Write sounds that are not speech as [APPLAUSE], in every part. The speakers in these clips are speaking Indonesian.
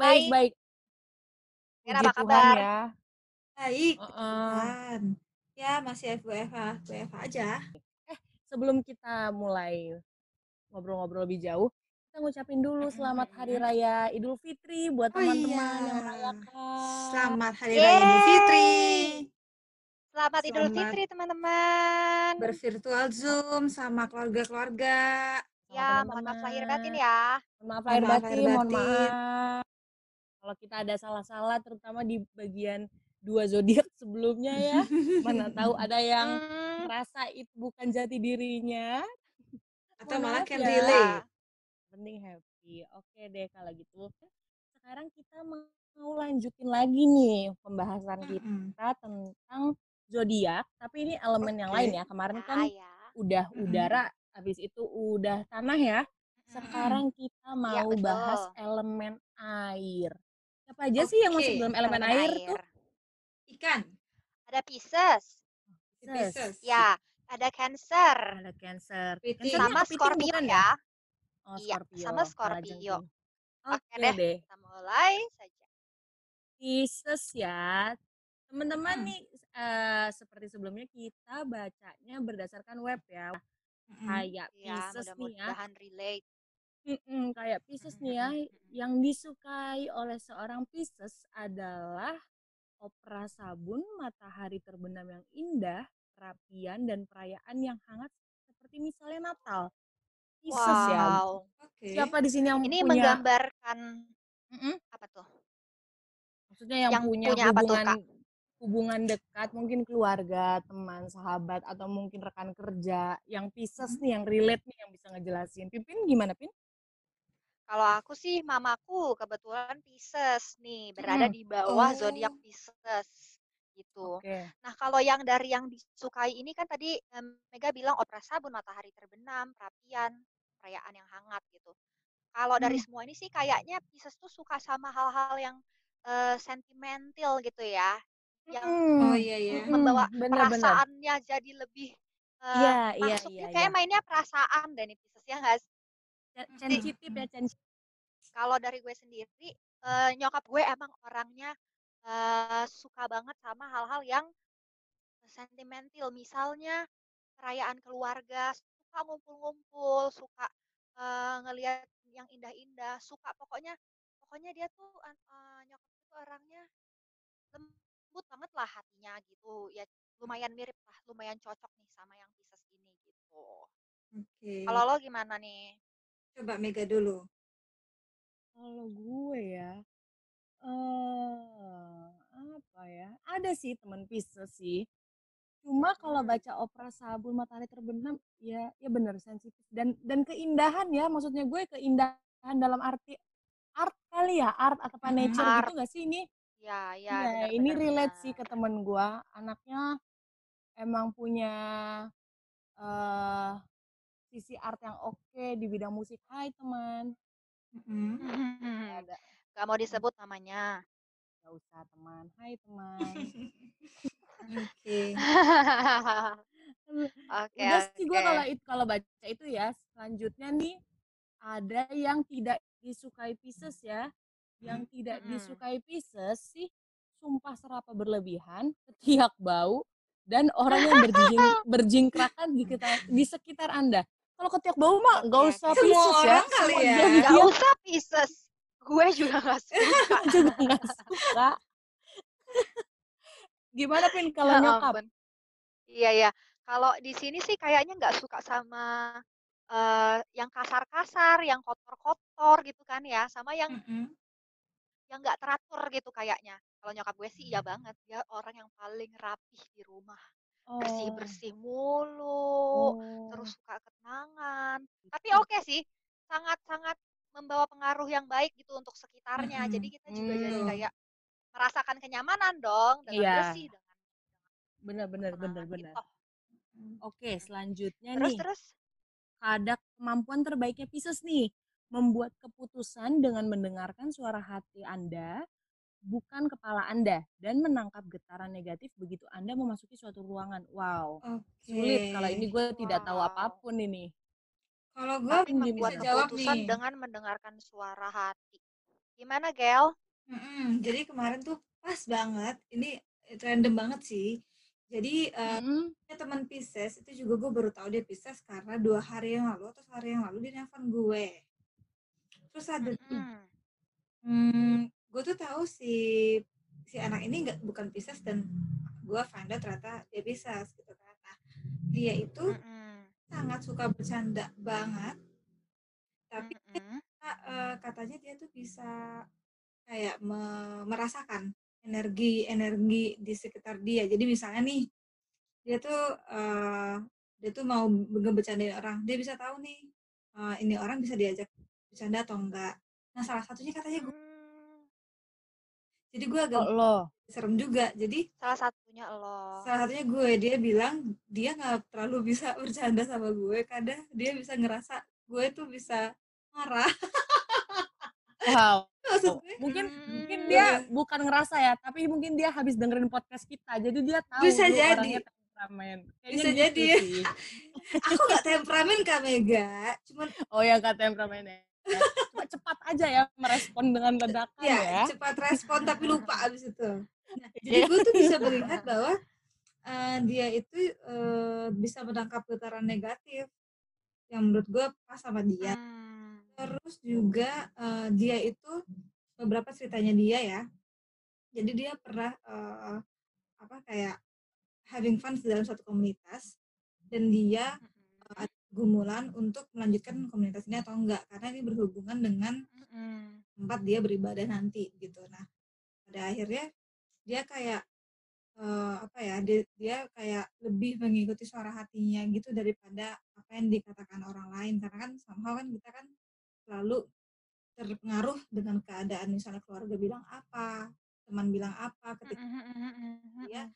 Baik baik. Puji apa Tuhan kabar? ya. Baik, Heeh. Tuhan. Ya, masih WFH, WFH aja. Eh, sebelum kita mulai ngobrol-ngobrol lebih jauh, kita ngucapin dulu selamat Hari. Raya Idul Fitri buat Oh iya, teman-teman yang merayakan. selamat Hari Raya Idul Fitri. Selamat Idul Fitri, teman-teman. bervirtual Zoom sama keluarga-keluarga. Ya, mohon maaf lahir batin teman-teman. ya. Mohon maaf lahir batin, mohon maaf. Kalau kita ada salah-salah terutama di bagian dua zodiak [LAUGHS] sebelumnya ya. Mana tahu ada yang Hmm, merasa itu bukan jati dirinya. Atau malah can ya. relate. ya. Penting happy. Oke deh kalau gitu. Sekarang kita mau lanjutin lagi nih pembahasan Mhm. kita tentang zodiak, tapi ini elemen yang lain ya. Kemarin Ya, kan ya. udah Mhm. udara, habis itu udah tanah ya. Sekarang kita Iya, mau bahas betul. elemen air. Siapa aja sih yang masuk dalam elemen Elemen air air. tuh? ikan, Ada Pisces. Pisces. Pisces, Ya, ada Cancer. Ada Cancer. Cancernya Sama kepiting Scorpio bukan ya? ya. Oh, Iya, Scorpio. sama Scorpio. Oke Oke deh, deh. kita mulai saja. Pisces ya. Teman-teman Mhm. nih eh, seperti sebelumnya kita bacanya berdasarkan web ya. Mhm. Kayak Ya, Pisces nih ya. mudah-mudahan relate. Mm-mm, kayak Pisces nih ya, yang disukai oleh seorang Pisces adalah opera sabun, matahari terbenam yang indah, kerapian dan perayaan yang hangat seperti misalnya Natal. Pisces ya. Wow. Oke. Siapa di sini yang Ini punya menggambarkan Mm-mm. apa tuh? maksudnya yang Yang punya punya apa tuh, hubungan dekat, mungkin keluarga, teman, sahabat atau mungkin rekan kerja yang Pisces Mhm. nih, yang relate nih yang bisa ngejelasin. Pipin gimana, Pin? Kalau aku sih mamaku kebetulan Pisces nih, berada Mm-mm. di bawah zodiak Oh, Pisces gitu. Oke. Nah, kalau yang dari yang disukai ini kan tadi Mega bilang opera sabun, matahari terbenam, perapian, perayaan yang hangat gitu. Kalau dari Hmm. semua ini sih kayaknya Pisces tuh suka sama hal-hal yang eh, sentimental gitu ya, yang oh Mm-mm. iya ya. Mm-mm. membawa Bener-bener. perasaannya jadi lebih eh, Iya, iya, masuk iya, ini iya. kayak mainnya perasaan nih Pisces ya nggak Sensitif ya, sensitif. Kalau dari gue sendiri, eh, nyokap gue emang orangnya eh, suka banget sama hal-hal yang sentimental. Misalnya perayaan keluarga, suka ngumpul-ngumpul, suka eh, ngelihat yang indah-indah, suka pokoknya pokoknya dia tuh eh, nyokap tuh orangnya lembut banget lah hatinya gitu. Ya lumayan mirip lah, lumayan cocok nih sama yang Pisces ini gitu. Oke. Kalau lo gimana nih? Coba Mega dulu. Kalau gue ya, eh apa ya? Ada sih teman Pisces sih. Cuma kalau Hmm. baca opera sabun matahari terbenam, ya ya bener sensitif dan dan keindahan ya, maksudnya gue keindahan dalam arti art kali ya, art atau Mhm. nature gitu Art, nggak sih ini? ya ya Iya, benar ini benar relate sih benar. ke temen gue. Anaknya emang punya eh sisi art yang oke di bidang musik. Hai teman, Mhm. ada, Gak mau Hmm, disebut namanya. nggak usah teman. Hai teman. [LAUGHS] Oke. [LAUGHS] Oke Udah sih gue kalau itu kalau baca itu ya. Selanjutnya nih ada yang tidak disukai Pisces ya. Yang tidak Mm-mm. disukai Pisces sih sumpah serapa berlebihan, ketiak bau, dan orang yang berjing [LAUGHS] berjingkrakan di sekitar, di sekitar Anda. Kalau ketiak bau mah nggak Oke usah. Semua Pisces ya, orang kali semua ya. Gak zodiak usah Pisces. Gue juga gak suka. [LAUGHS] juga nggak suka. Gimana Pin kalau Ya nyokap? ampun. Iya ya. Kalau di sini sih kayaknya nggak suka sama eh, yang kasar-kasar, yang kotor-kotor gitu kan ya, sama yang Mhm. yang nggak teratur gitu kayaknya. Kalau nyokap gue sih iya banget. Dia orang yang paling rapih di rumah. Oh, Bersih-bersih mulu, terus oh, suka kenangan. Tapi gitu. oke sih, sangat-sangat membawa pengaruh yang baik gitu untuk sekitarnya. Mhm. Jadi kita juga jadi Hmm, Betul. kayak merasakan kenyamanan dong dengan iya, bersih, dengan dengan benar benar benar kenangan benar. gitu. Mhm. Oke, selanjutnya Terus nih, terus. ada kemampuan terbaiknya Pisces nih, membuat keputusan dengan mendengarkan suara hati Anda, bukan kepala Anda, dan menangkap getaran negatif begitu Anda memasuki suatu ruangan. Wow, sulit kalau ini gue tidak tahu Wow. apa pun ini. Kalau gue membuat bisa keputusan nih. dengan mendengarkan suara hati. Gimana, Gel? Mhm, jadi kemarin tuh pas banget, ini random banget sih. Jadi uh, Mm-mm. teman Pisces itu juga gue baru tahu dia Pisces karena dua hari yang lalu atau sehari yang lalu dia nelfon gue. Terus ada Mm-mm. hmm, gue tuh tahu si si anak ini nggak bukan Pisces dan gue find out ternyata dia Pisces gitu kan. Nah, dia itu Mm-mm. sangat suka bercanda banget. Tapi Mm-mm. uh, katanya dia tuh bisa kayak me- merasakan energi energi di sekitar dia jadi misalnya nih dia tuh uh, dia tuh mau ngebecandain orang dia bisa tahu nih uh, ini orang bisa diajak bercanda atau enggak nah salah satunya katanya gue Hmm, jadi gue agak Oh, lo. serem juga jadi salah satunya lo. salah satunya gue dia bilang dia nggak terlalu bisa [LAUGHS] bercanda sama gue kadang dia bisa ngerasa gue tuh bisa marah Wow. [LAUGHS] maksud gue Mungkin Hmm. mungkin dia bukan ngerasa ya, tapi mungkin dia habis dengerin podcast kita. Jadi dia tahu Bisa jadi. orangnya temperamen. Kayaknya Bisa gitu jadi. sih. [LAUGHS] aku nggak temperamen kak Mega cuman Oh ya kata temperamen ya. Cepat aja ya merespon dengan ledakan ya, ya. cepat respon tapi lupa abis itu. Nah, [LAUGHS] jadi Iya. gue tuh bisa melihat bahwa eh, dia itu eh, bisa menangkap getaran negatif yang menurut gue pas sama dia. Hmm. Terus juga eh, dia itu beberapa ceritanya dia ya. Jadi dia pernah eh, apa kayak having fun di dalam satu komunitas dan dia Mm-mm. ada gumulan untuk melanjutkan komunitas ini atau enggak karena ini berhubungan dengan Mm-mm. tempat dia beribadah nanti gitu. Nah, pada akhirnya dia kayak eh, apa ya? Dia, dia kayak lebih mengikuti suara hatinya gitu daripada apa yang dikatakan orang lain karena kan somehow kan kita kan selalu terpengaruh dengan keadaan misalnya keluarga bilang apa, teman bilang apa ketika dia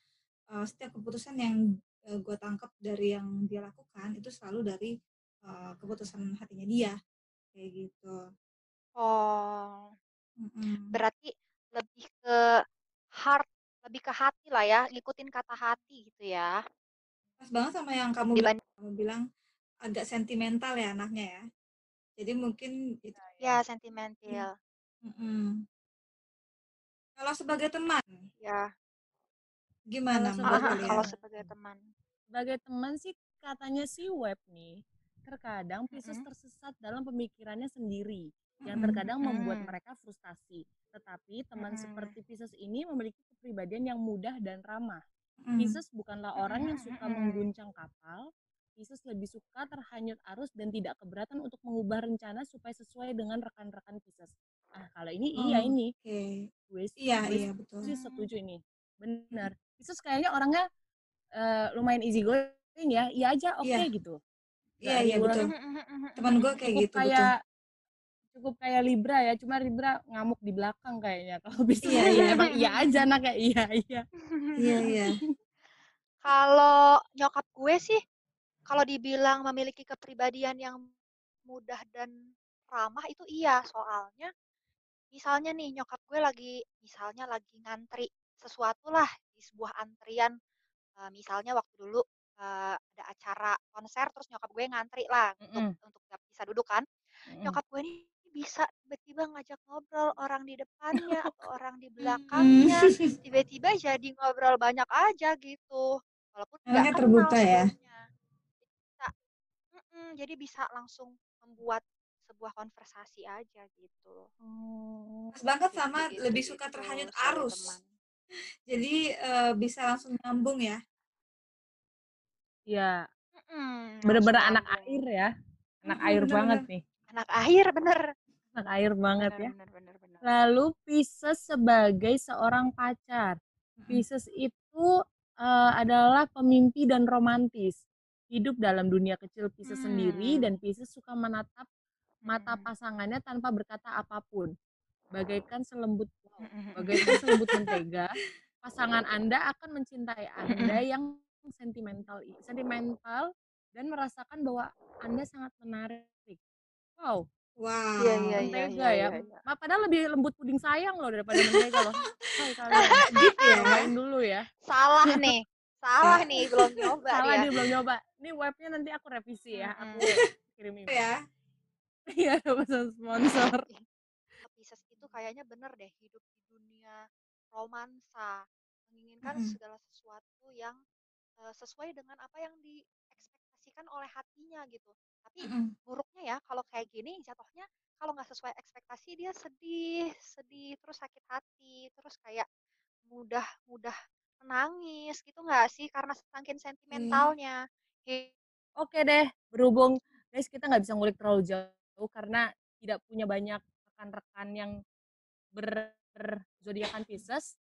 eh, setiap keputusan yang gue tangkap dari yang dia lakukan itu selalu dari eh, keputusan hatinya dia kayak gitu. Oh, Mm-mm. berarti lebih ke heart, lebih ke hati lah ya, ngikutin kata hati gitu ya. pas banget sama yang kamu bilang, Dibanding kamu bilang agak sentimental ya anaknya ya jadi mungkin itu ya sentimental. Mm-mm. kalau sebagai teman Ya, gimana Kalau menurut sebagai ah, kalian kalau sebagai teman. Sebagai teman sih katanya si web nih, terkadang Pisces Mm-mm. tersesat dalam pemikirannya sendiri yang terkadang membuat Mm-mm. mereka frustasi. Tetapi teman Mm-mm. seperti Pisces ini memiliki kepribadian yang mudah dan ramah. Mm. Pisces bukanlah orang yang suka Mm-mm. mengguncang kapal. Pisces lebih suka terhanyut arus dan tidak keberatan untuk mengubah rencana supaya sesuai dengan rekan-rekan Pisces. Ah, kalau ini iya Oh, ini. oke Gue iya gue iya betul sih setuju ini. Benar. Pisces kayaknya orangnya eh, lumayan easy going ya. Iya aja oke Iya. gitu. iya iya betul teman gue kayak gitu betul kayak cukup kayak Libra ya, cuma Libra ngamuk di belakang kayaknya. Kalau Pisces Iya, kayaknya iya. [LAUGHS] emang iya aja anaknya iya iya. iya iya Kalau nyokap gue sih, kalau dibilang memiliki kepribadian yang mudah dan ramah itu iya, soalnya misalnya nih nyokap gue lagi misalnya lagi ngantri sesuatu lah di sebuah antrian Eh, misalnya waktu dulu eh, ada acara konser terus nyokap gue ngantri lah untuk Mm-mm. untuk nggak bisa duduk kan Mm-mm. nyokap gue nih bisa tiba-tiba ngajak ngobrol orang di depannya [LAUGHS] atau orang di Hmm. belakangnya tiba-tiba jadi ngobrol banyak aja gitu walaupun nggak kenal terbuka ya? bisa jadi bisa langsung membuat sebuah konversasi aja gitu Oh. pas banget sama gitu, lebih suka terhanyut arus teman. Jadi eh, bisa langsung nyambung ya Iya, Mm-mm, bener-bener langsung anak nyambung. air ya. Anak air bener-bener. banget nih. anak air bener Anak air banget bener ya. bener bener bener Lalu Pisces sebagai seorang pacar. Mm-mm. Pisces itu eh, adalah pemimpi dan romantis. Hidup dalam dunia kecil Pisces sendiri Hmm. dan Pisces suka menatap mata pasangannya tanpa berkata apa pun. Bagaikan selembut Mm-mm. bagaikan selembut mentega, pasangan Anda akan mencintai Anda [LAUGHS] yang sentimental sentimental dan merasakan bahwa Anda sangat menarik. Wow, wow Iya, iya, iya. mentega ya. iya, iya. Ma- Padahal lebih lembut puding sayang loh daripada mentega loh. Deep [LAUGHS] ya cobain dulu ya. Salah [LAUGHS] nih, salah Ya. nih belum nyoba Salah dia. dia belum nyoba. Ini webnya nanti aku revisi ya. Aku kirim email. ya Iya, pesan sponsor. Itu kayaknya bener deh hidup di dunia romansa, menginginkan Mhm. segala sesuatu yang uh, sesuai dengan apa yang diekspektasikan oleh hatinya gitu. Tapi Mhm. buruknya ya kalau kayak gini jatuhnya kalau nggak sesuai ekspektasi dia sedih, sedih terus sakit hati, terus kayak mudah mudah menangis gitu nggak sih karena saking Oke. sentimentalnya. Hi- Oke deh, berhubung guys kita nggak bisa ngulik terlalu jauh karena tidak punya banyak rekan-rekan yang berzodiakan Pisces.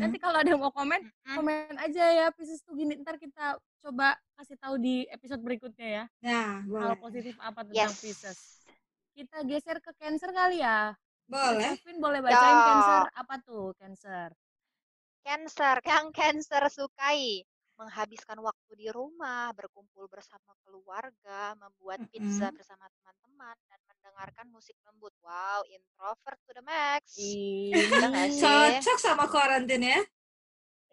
Nanti kalau ada yang mau komen, komen aja ya Pisces tuh gini. Ntar kita coba kasih tahu di episode berikutnya ya. Nah, Hal boleh. positif apa tentang Yes. Pisces. Kita geser ke Cancer kali ya. Boleh. Kevin boleh bacain Yo. Cancer apa tuh Cancer? Cancer, yang Cancer sukai menghabiskan waktu di rumah, berkumpul bersama keluarga, membuat pizza Mhm. bersama teman-teman, dan mendengarkan musik lembut. Wow, introvert to the max. [LAUGHS] Iya? Cocok sama karantin ya.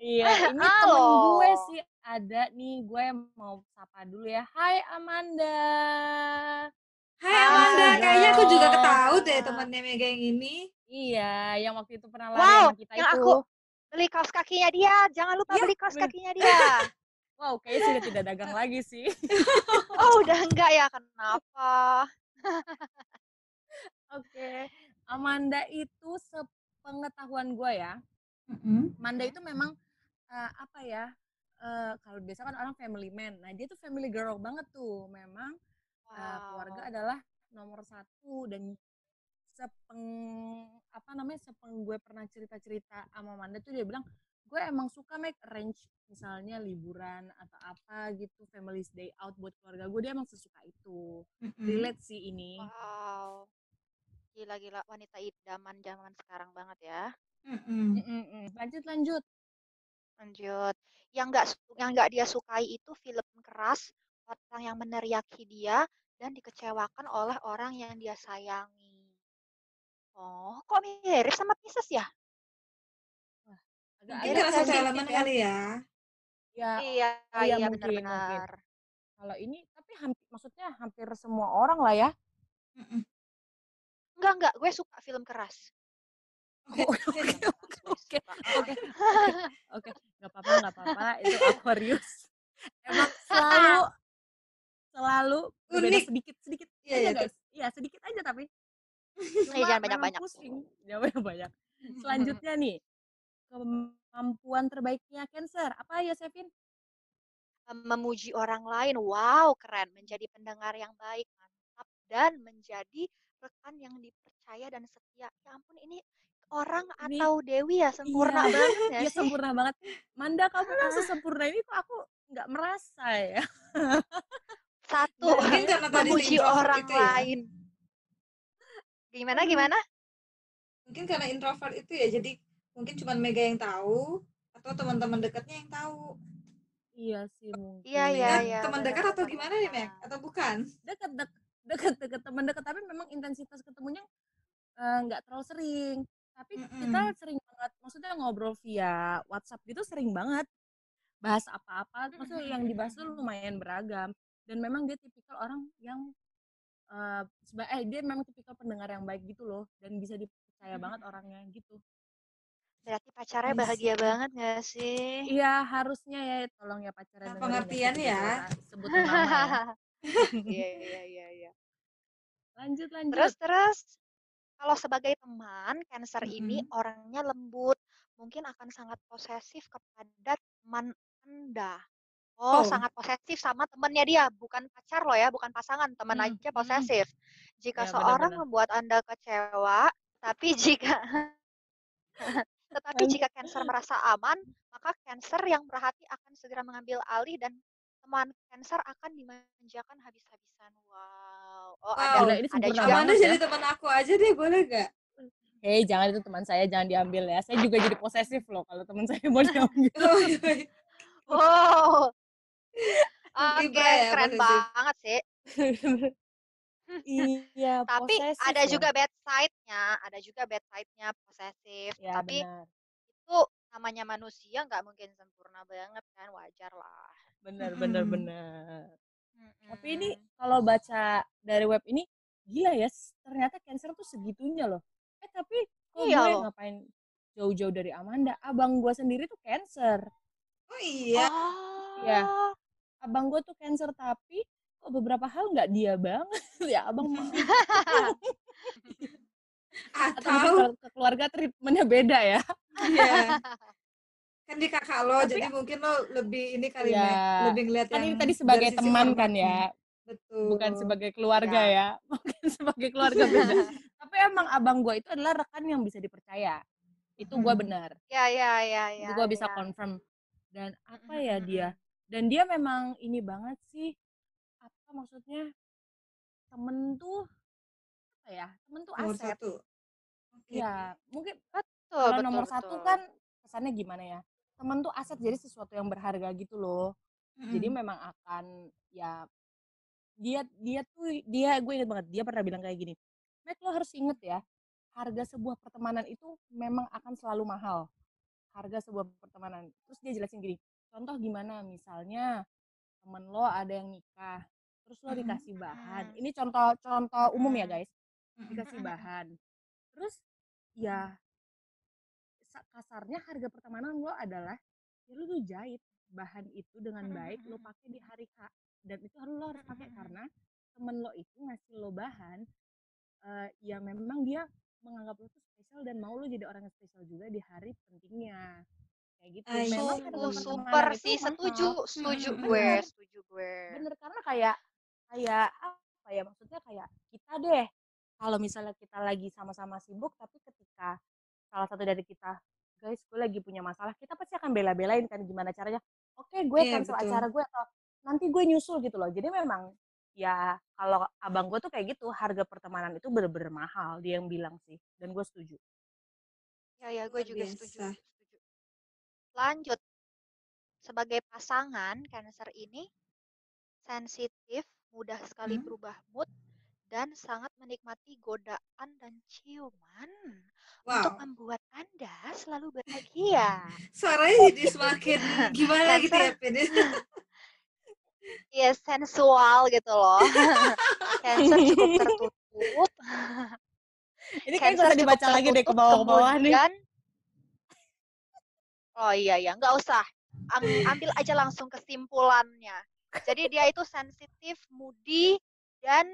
Iya, [LAUGHS] ini Halo. temen gue sih ada nih, gue mau sapa dulu ya. Hai Amanda. Hai Amanda, kayaknya aku juga tahu deh temennya Mega yang ini. Iya, yang waktu itu pernah lari Wow, sama kita yang itu. aku beli kaos kakinya dia. Jangan lupa Ya, beli kaos bener. kakinya dia. Wow, kayaknya sudah tidak dagang lagi sih. [LAUGHS] Oh, udah enggak ya? Kenapa? Oke, Amanda itu sepengetahuan gue ya. Amanda itu memang eh, apa ya? eh, kalau biasa kan orang family man, nah dia tuh family girl banget tuh. Memang eh, keluarga adalah nomor satu dan sepeng apa namanya sepeng gue pernah cerita cerita sama Amanda tuh dia bilang gue emang suka make arrange misalnya liburan atau apa gitu family day out buat keluarga gue dia emang sesuka itu relate sih ini Wow. Gila-gila wanita idaman zaman sekarang banget ya. Lanjut lanjut Lanjut. Yang nggak yang nggak dia sukai itu film keras, orang yang meneriaki dia dan dikecewakan oleh orang yang dia sayangi. Oh, kok mirip sama Pisces ya? agak Mungkin satu elemen ya. kali ya. ya Iya, oh ya iya mungkin mungkin benar-benar. kalau ini tapi hampir maksudnya hampir semua orang lah ya. Enggak, enggak, gue suka film keras. [LAUGHS] Oke. oke oke oke oke nggak apa-apa nggak apa-apa itu Aquarius [LAUGHS] emang [LAUGHS] selalu selalu Unik. sedikit sedikit Iya, aja iya, guys iya sedikit aja tapi Eh, cuma jangan memang banyak-banyak. pusing [LAUGHS] jangan banyak banyak [LAUGHS] selanjutnya nih kemampuan terbaiknya Cancer apa ya Sevin memuji orang lain. Wow, keren. Menjadi pendengar yang baik, mantap. Dan menjadi rekan yang dipercaya dan setia. Ya ampun, ini orang Ini- atau Dewi ya sempurna Iya. banget gak [LAUGHS] Iya sih? sempurna banget Manda kamu kan Ah. sesempurna ini kok aku nggak merasa ya Satu, memuji orang itu ya. Gimana, Aduh. gimana? Mungkin karena introvert itu ya, jadi mungkin cuma Mega yang tahu atau teman-teman dekatnya yang tahu. iya sih mungkin Iya, iya, iya. teman dekat atau gimana nih, Meg? Atau bukan? deket deket deket deket teman deket tapi memang intensitas ketemunya eh, nggak terlalu sering tapi kita Mm-mm. sering banget maksudnya ngobrol via WhatsApp gitu sering banget bahas apa-apa maksudnya yang dibahas tuh lumayan beragam dan memang dia tipikal orang yang eh, seba- eh dia memang tipikal pendengar yang baik gitu loh dan bisa dipercaya banget orangnya gitu Berarti pacarnya bahagia banget gak sih? iya harusnya ya tolong ya pacarnya Nah, dengerin pengertian ya. juga sebutin nama ya [LAUGHS] Iya, iya, iya, iya. lanjut lanjut Terus, terus. Kalau sebagai teman, Cancer ini Mm-mm. orangnya lembut, mungkin akan sangat posesif kepada teman Anda. Oh, Oh. sangat posesif sama temannya dia, bukan pacar loh ya, bukan pasangan, teman Mm, aja mm. posesif. Jika Ya, seorang benar-benar. membuat Anda kecewa, tapi [LAUGHS] jika [LAUGHS] tetapi jika Cancer merasa aman, maka Cancer yang berhati akan segera mengambil alih dan teman Cancer akan dimanjakan habis-habisan. Wow. Oh, ada Gila, Wow. ini ada sempurna juga Amanda ya. jadi [LAUGHS] teman aku aja deh, boleh gak? Hei, jangan itu teman saya, jangan diambil ya. Saya juga jadi posesif loh kalau teman saya mau diambil. Oh, iya. Wow. Oke, Libra ya, keren posesif. banget sih. [LAUGHS] iya, [LAUGHS] Tapi ada loh. juga bad side-nya, ada juga bad side-nya posesif. Ya, Tapi benar. itu namanya manusia nggak mungkin sempurna banget kan, wajar lah. Benar, benar, Mm-mm. [LAUGHS] benar. Tapi ini kalau baca dari web ini, gila ya, ternyata cancer tuh segitunya loh. Eh, tapi kok Iya gue loh. ngapain jauh-jauh dari Amanda abang gue sendiri tuh cancer Oh iya. Iya. Oh. Abang gue tuh cancer tapi kok beberapa hal nggak dia banget [LAUGHS] ya abang [LAUGHS] mau atau mungkin Atau kalau ke keluarga treatmentnya beda ya iya. [LAUGHS] Kan di kakak lo, Tapi- jadi mungkin lo lebih ini kali Iya. Meg, lebih ngeliat kan yang ini tadi sebagai teman kan ya Betul. bukan sebagai keluarga Iya. ya bukan sebagai keluarga beda tapi emang abang gue itu adalah rekan yang bisa dipercaya itu gue Hmm. benar Ya ya ya ya. gue bisa ya. confirm dan apa Mm, ya mm, dia dan dia memang ini banget sih apa maksudnya temen tuh apa ya temen tuh Nomor aset satu. Oke. ya mungkin Betul, kalau betul, nomor satu betul. kan kesannya gimana ya temen tuh aset jadi sesuatu yang berharga gitu loh jadi Mm-mm. memang akan ya dia dia tuh dia gue inget banget dia pernah bilang kayak gini Mac lo harus inget ya harga sebuah pertemanan itu memang akan selalu mahal harga sebuah pertemanan terus dia jelasin gini contoh gimana? Misalnya temen lo ada yang nikah terus lo dikasih bahan. Ini contoh contoh umum ya guys. Dikasih bahan. Terus ya sa- kasarnya harga pertemanan lo adalah ya lo tuh jahit bahan itu dengan baik lo pakai di hari H dan itu harus lo harus pakai karena temen lo itu ngasih lo bahan eh, ya memang dia menganggap lo tuh spesial dan mau lo jadi orang yang spesial juga di hari pentingnya kayak gitu I memang super itu sih, mahal. setuju, setuju Mm-mm. gue, Bener. setuju gue. bener karena kayak kayak apa ya maksudnya kayak kita deh kalau misalnya kita lagi sama-sama sibuk tapi ketika salah satu dari kita guys gue lagi punya masalah kita pasti akan bela-belain kan gimana caranya oke gue Iya, cancel betul. acara gue atau nanti gue nyusul gitu loh jadi memang ya kalau abang gue tuh kayak gitu harga pertemanan itu bener-bener mahal dia yang bilang sih dan gue setuju Ya ya, gue juga biasa. setuju. Lanjut, sebagai pasangan Cancer ini sensitif, mudah sekali Hmm. berubah mood, dan sangat menikmati godaan dan ciuman untuk Wow. membuat Anda selalu bahagia. [LAUGHS] Suaranya jadi semakin [LAUGHS] gimana gitu ya, Cancer. Pin? Iya, sensual gitu loh. [LAUGHS] Cancer cukup tertutup. ini gak Cancer cukup dibaca lagi deh ke tertutup, bawah-bawah nih kemudian Oh iya ya, nggak usah. Am- [LAUGHS] ambil aja langsung kesimpulannya. Jadi dia itu sensitif, moody, dan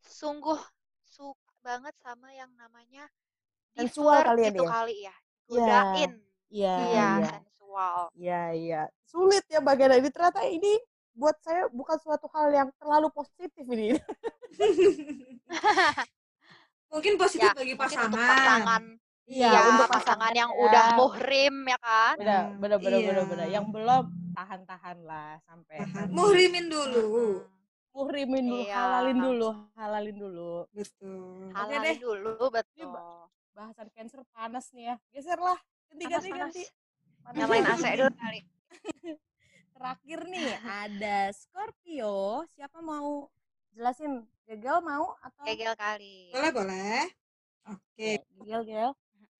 sungguh suka banget sama yang namanya Sensual kali ya gitu dia? kali ya. Iya. Godain. iya Iya, iya sensual. Iya, iya. Sulit ya bagian ini. Ternyata ini buat saya bukan suatu hal yang terlalu positif ini. [LAUGHS] Mungkin positif Ya, bagi mungkin pasangan. untuk pasangan. Iya, Iya, untuk pasangan pasangan yang ya. udah muhrim ya kan? Bener, Nah, bener, bener, iya. bener, bener. Yang belum tahan-tahan lah sampai Tahan. Muhrimin dulu. Muhrimin dulu, Iya. halalin dulu, halalin dulu. Betul. Oke Halalin deh. dulu, Ini betul. ba- bahasan cancer panas nih ya. Geser lah. Ganti, Panas, ganti, panas. ganti. Panas Nyalain. AC [LAUGHS] dulu kali. Terakhir nih ada Scorpio. Siapa mau jelasin? Gagal mau atau? Kegel kali. Boleh, boleh. Oke. Gagal, Gel.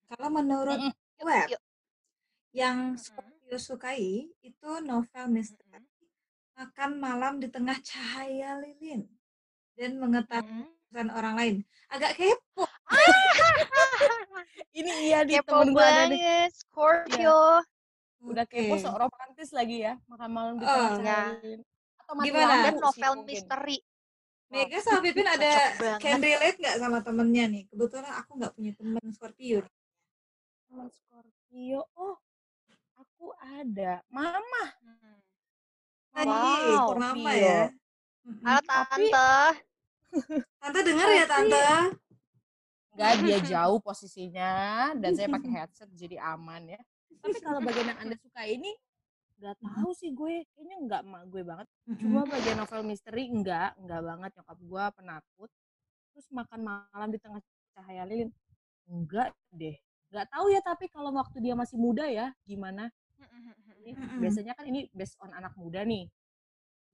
Kalau menurut Mm-mm. Yuk, web yuk. yang. Scorpio sukai itu novel misteri makan malam di tengah cahaya lilin dan mengetahui Mm-mm. urusan orang lain. Agak kepo. [LAUGHS] Ini iya di Kepo temen gue ada nih. banget, Scorpio. Udah kepo Oke. sok romantis lagi ya. Makan malam di Oh. tengah Iya. cahaya lilin. Atau mati Gimana? lampu Dan sih novel mungkin. misteri. Mega sama Pipin [LAUGHS] ada Cocok banget. can relate nggak sama temennya nih? Kebetulan aku nggak punya temen Scorpio. Temen Scorpio. Oh, aku ada. Mama. Hmm. Wow, mama Scorpio. ya. Halo tante. Tante dengar ya tante. Enggak, dia [LAUGHS] jauh posisinya dan saya pakai [LAUGHS] headset jadi aman ya. Tapi kalau bagian yang Anda suka ini nggak tahu sih gue, kayaknya nggak emak gue banget. Cuma bagian novel misteri enggak, enggak banget nyokap gue penakut. Terus makan malam di tengah cahaya lilin. Enggak deh. Enggak tahu ya tapi kalau waktu dia masih muda ya gimana. Ini Mm-mm. biasanya kan ini based on anak muda nih.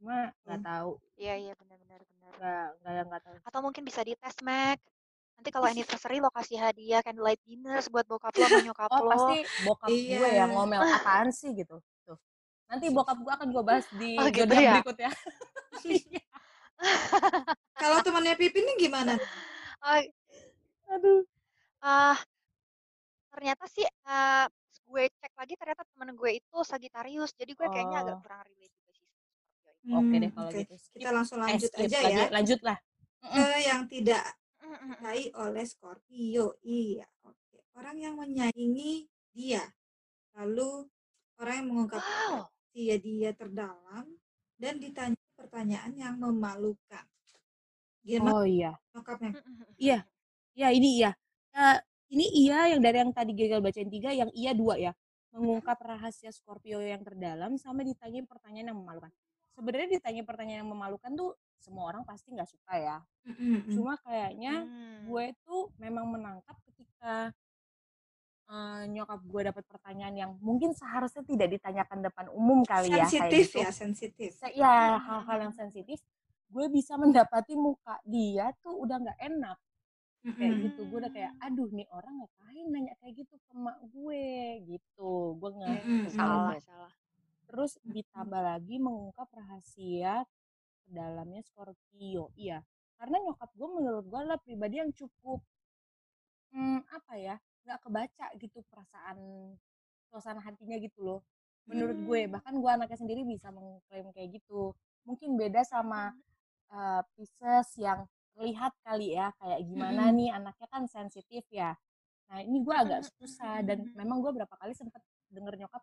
Cuma nggak tahu, Iya iya benar-benar benar. nggak nggak nggak tahu. Atau mungkin bisa dites Mac. Nanti kalau anniversary lo kasih hadiah candlelight dinners buat bokap lo sama nyokap Oh lo. pasti bokap Iya. gue yang ngomel apaan sih gitu. Tuh. Nanti bokap gue akan gue bahas di Oh, gitu ya? berikutnya. [LAUGHS] Kalau temannya Pipin nih gimana? Ah, Aduh. ah, ternyata sih uh, gue cek lagi ternyata temen gue itu Sagittarius jadi gue kayaknya agak Oh. kurang relate juga sih sama Scorpio ini. Oke Hmm, deh kalau oke. gitu. Skip. Kita langsung Eh, lanjut skip aja lagi. ya Lanjut lah. Mm-mm. ke yang tidak Mm, mm, mm. disukai oleh Scorpio. Iya, oke. Orang yang menyaingi dia. Lalu orang yang mengungkapkan Wow. dia dia terdalam dan ditanya pertanyaan yang memalukan. Gimana Oh iya. mm, Iya. mm. Ya ini iya. Eh, ini iya yang dari yang tadi gagal bacain tiga, yang iya dua ya. Mengungkap rahasia Scorpio yang terdalam sama ditanyain pertanyaan yang memalukan. Sebenarnya ditanya pertanyaan yang memalukan tuh semua orang pasti nggak suka ya. Cuma kayaknya Hmm. gue tuh memang menangkap ketika eh, nyokap gue dapat pertanyaan yang mungkin seharusnya tidak ditanyakan depan umum kali ya kayak sensitif gitu. ya, sensitif. Se- ya hal-hal yang sensitif gue bisa mendapati muka dia tuh udah nggak enak kayak gitu. Gue udah kayak aduh nih orang ngapain nanya kayak gitu ke emak gue? Gitu. Gue kesal salah salah. terus ditambah lagi mengungkap rahasia dalamnya Scorpio. Iya karena nyokap gue menurut gue adalah pribadi yang cukup hmm, apa ya nggak kebaca gitu perasaan suasana hatinya gitu loh menurut gue. Hmm. bahkan gue anaknya sendiri bisa mengklaim kayak gitu. Mungkin beda sama uh, Pisces yang terlihat kali ya kayak gimana Mm-mm. nih anaknya kan sensitif ya. Nah ini gue agak susah dan memang gue berapa kali sempet denger nyokap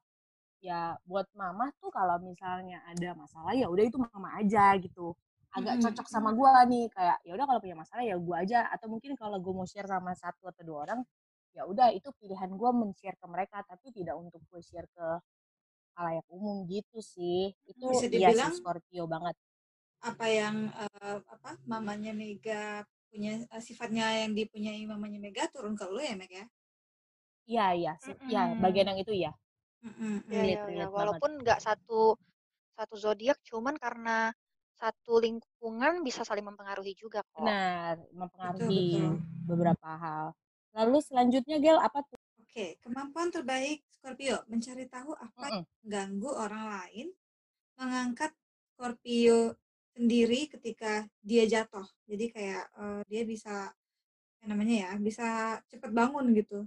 ya buat mama tuh kalau misalnya ada masalah ya udah itu mama aja gitu. Agak cocok sama gue nih kayak ya udah kalau punya masalah ya gue aja. Atau mungkin kalau gue mau share sama satu atau dua orang ya udah itu pilihan gue men-share ke mereka tapi tidak untuk gue share ke halayak umum gitu sih. Itu Bisa iya dibilang- sih Scorpio banget apa yang eh, apa mamanya Mega punya eh, sifatnya yang dipunyai mamanya Mega turun ke lu ya Meg ya? iya iya sih ya Mm-mm. bagian yang itu ya. Ya, Relate, ya, ya. banget. Walaupun nggak satu satu zodiak, cuman karena satu lingkungan bisa saling mempengaruhi juga kok. benar Betul, mempengaruhi betul. beberapa hal lalu selanjutnya Gel apa tuh Oke, kemampuan terbaik Scorpio mencari tahu apa yang Mm-mm. mengganggu orang lain, mengangkat Scorpio sendiri ketika dia jatuh. Jadi kayak eh, dia bisa namanya ya, bisa cepat bangun gitu.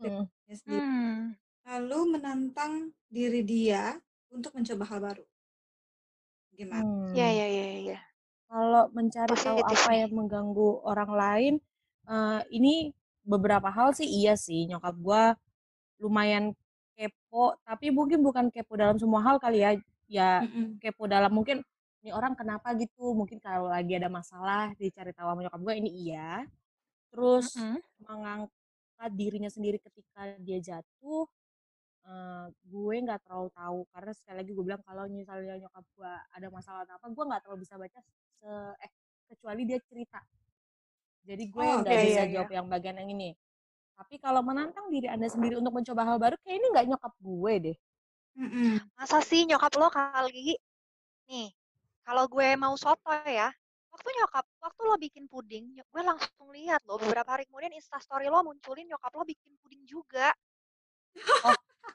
Mm. sendiri. Hmm. Lalu menantang diri dia untuk mencoba hal baru. Gimana? Hmm. Ya, ya, ya, ya. kalau mencari tahu Positif apa yang mengganggu orang lain eh, ini beberapa hal sih iya sih nyokap gua lumayan kepo tapi mungkin bukan kepo dalam semua hal kali ya ya Mm-mm. kepo dalam mungkin ini orang kenapa gitu? Mungkin kalau lagi ada masalah dicari tahu sama nyokap gue. Ini iya. Terus Mm-mm. mengangkat dirinya sendiri ketika dia jatuh eh, gue nggak terlalu tahu. Karena sekali lagi gue bilang kalau misalnya nyokap gue ada masalah atau apa gue nggak terlalu bisa baca se eh kecuali dia cerita. Jadi gue Oh, nggak iya, bisa iya, jawab yang bagian yang ini. Tapi kalau menantang diri anda sendiri untuk mencoba hal baru kayak ini nggak nyokap gue deh. Mm-mm. Masa sih nyokap lo kali? Nih, kalau gue mau soto ya, waktu nyokap, waktu lo bikin puding, gue langsung lihat lo beberapa hari kemudian instastory lo munculin nyokap lo bikin puding juga.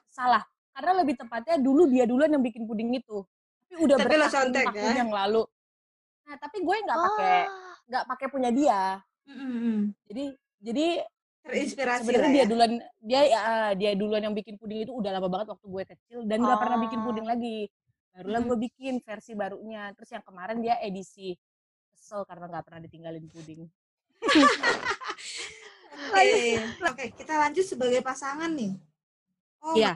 salah karena lebih tepatnya dulu dia duluan yang bikin puding itu tapi udah Tapi bertahun-tahun ya? yang lalu nah tapi gue nggak pakai nggak pakai punya dia Mm-mm. jadi jadi Terinspirasi sebenarnya dia ya. duluan dia ya dia duluan yang bikin puding itu udah lama banget waktu gue kecil dan nggak pernah bikin Oh. puding lagi barulah gue bikin versi barunya terus yang kemarin dia edisi kesel karena nggak pernah ditinggalin puding [LAUGHS] Oke, oke, kita lanjut sebagai pasangan nih. Oh, Iya,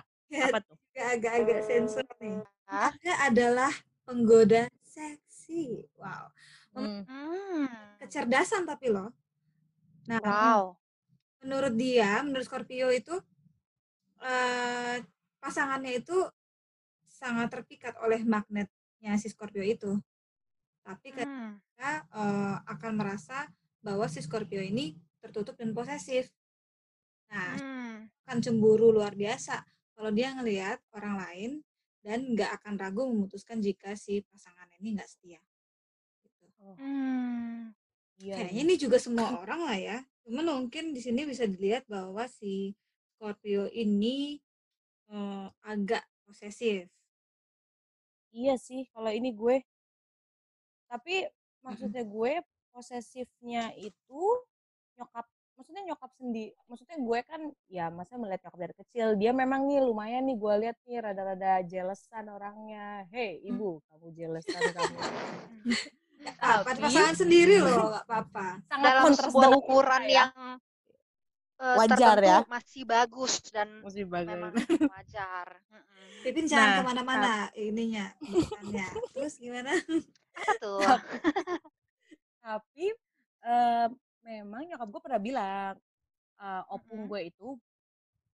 apa tuh agak-agak sensor nih. Anda adalah penggoda seksi. Wow, Hmm, Hmm. kecerdasan tapi loh. Nah, Wow. menurut dia, menurut Scorpio itu eh, pasangannya itu sangat terpikat oleh magnetnya si Scorpio itu. Tapi Hmm. ketika eh, akan merasa bahwa si Scorpio ini tertutup dan posesif. Nah, Hmm. akan cemburu luar biasa kalau dia ngelihat orang lain dan nggak akan ragu memutuskan jika si pasangan ini nggak setia. Gitu. Hmm. iya Kayaknya iya. ini juga semua orang lah ya. Cuman mungkin di sini bisa dilihat bahwa si Scorpio ini eh, agak posesif. Iya sih, kalau ini gue. Tapi maksudnya gue posesifnya itu nyokap, maksudnya nyokap sendiri maksudnya gue kan ya masa melihat nyokap dari kecil dia memang nih lumayan nih gue lihat nih rada-rada jealousan orangnya hei Hmm. ibu kamu jealousan kamu [LAUGHS] Tapi- pasangan sendiri loh nggak apa-apa sangat dalam kontras sebuah dengan ukuran ya. yang eh, Wajar tertentu ya. masih bagus dan Mesti bagus. memang wajar. Pipin jangan Nah, ke mana-mana ininya [LAUGHS] bukannya terus gimana Apa tuh? [LAUGHS] tapi eh, memang nyokap gue pernah bilang eh, opung gue itu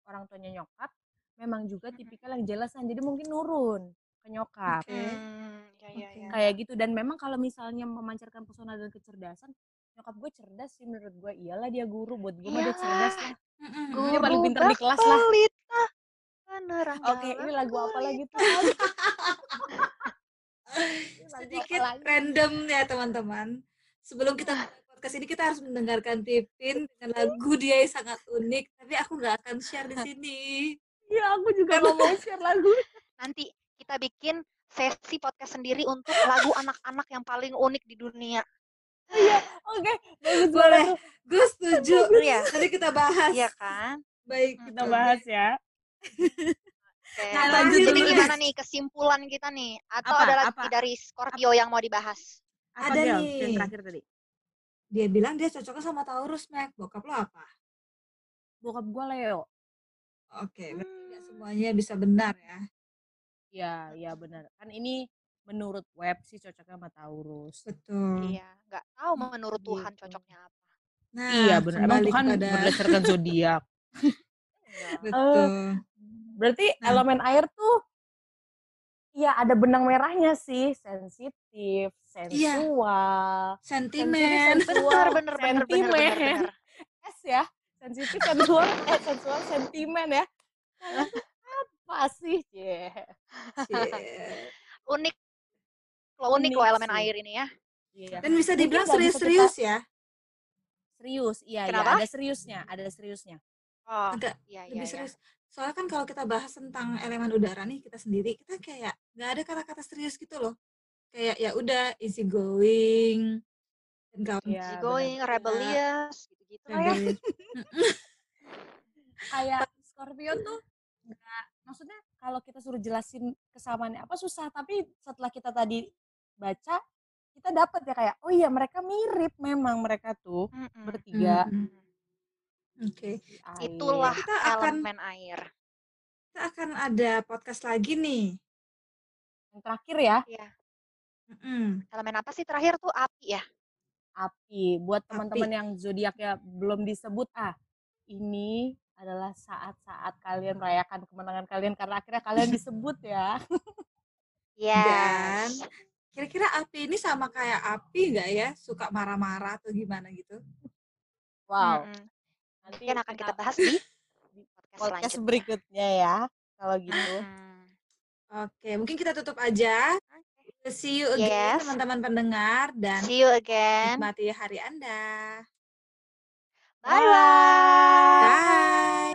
orang tuanya nyokap memang juga tipikal yang jealousan jadi mungkin nurun ke nyokap Oke. Hmm, ya, ya, ya. kayak gitu dan memang kalau misalnya memancarkan pesona dan kecerdasan nyokap gue cerdas sih menurut gue. Iyalah dia guru buat gue dia cerdas lah. Mm-mm. Dia Guru paling pintar di kelas lah. oke jalan ini lagu apa lagi [LAUGHS] tuh sedikit random ya teman-teman. Sebelum kita podcast ini kita harus mendengarkan Pipin dengan lagu dia yang sangat unik. Tapi aku nggak akan share di sini. Iya, aku juga gak mau share lagu. Nanti kita bikin sesi podcast sendiri untuk lagu anak-anak yang paling unik di dunia. Oke, bagus Boleh. gue setuju Iya. nanti kita bahas Iya kan? baik Kita Oke. bahas ya. Oke. Nah, lanjut dulu, gimana nih kesimpulan kita nih? Atau Apa? ada lagi Apa? dari Scorpio yang mau dibahas? Apa Ada nih. Yang terakhir tadi. dia bilang dia cocoknya sama Taurus Mac bokap lo apa Bokap gue Leo. oke berarti nggak semuanya bisa benar ya Iya, iya benar. Kan ini menurut web sih cocoknya sama Taurus. betul Iya, nggak tahu menurut Tuhan Gitu. cocoknya apa. nah iya benar. Emang Tuhan kepada berdasarkan zodiak. Iya. [LAUGHS] betul Berarti Nah. elemen air tuh Iya ada benang merahnya sih, sensitif, sensual, sentimen sensitif, Bener, bener, bener, bener, bener, sentimen. bener. [LAUGHS] S ya, sensitif, sensual, eh sensual, sentimen ya. Apa sih, Cie? [LAUGHS] Cie. Unik. Lo unik Unik lo elemen sih. air ini ya. Iya. dan bisa dibilang serius-serius ya Serius, iya, iya, Kenapa? ada seriusnya, ada seriusnya. Oh, agak iya, iya, lebih iya. serius soalnya kan kalau kita bahas tentang elemen udara nih kita sendiri kita kayak nggak ada kata-kata serius gitu loh kayak ya udah easy going dan kawan Iya, Easy going, benar. rebellious, gitu-gitu lah ya. [LAUGHS] Kayak Scorpio tuh nggak, maksudnya kalau kita suruh jelasin kesamaannya apa susah, tapi setelah kita tadi baca, kita dapat ya kayak, oh iya mereka mirip memang mereka tuh Mm-mm. bertiga. Mm-mm. Oke, di air. Itulah Kita akan- elemen air. kita akan ada podcast lagi nih. Yang terakhir ya, Iya. Mm-mm. Elemen apa sih terakhir tuh api ya? api. Buat teman-teman yang zodiaknya belum disebut, ah ini adalah saat-saat kalian merayakan kemenangan kalian karena akhirnya kalian disebut ya. Yes. Kira-kira api ini sama kayak api nggak ya? Suka marah-marah atau gimana gitu? Wow. Mm-mm. Nanti Mungkin akan kita bahas di di podcast, podcast selanjutnya. berikutnya ya. Kalau gitu. Oke, mungkin kita tutup aja. See you again Yes. teman-teman pendengar dan See you again. nikmati hari Anda. Bye bye. Bye.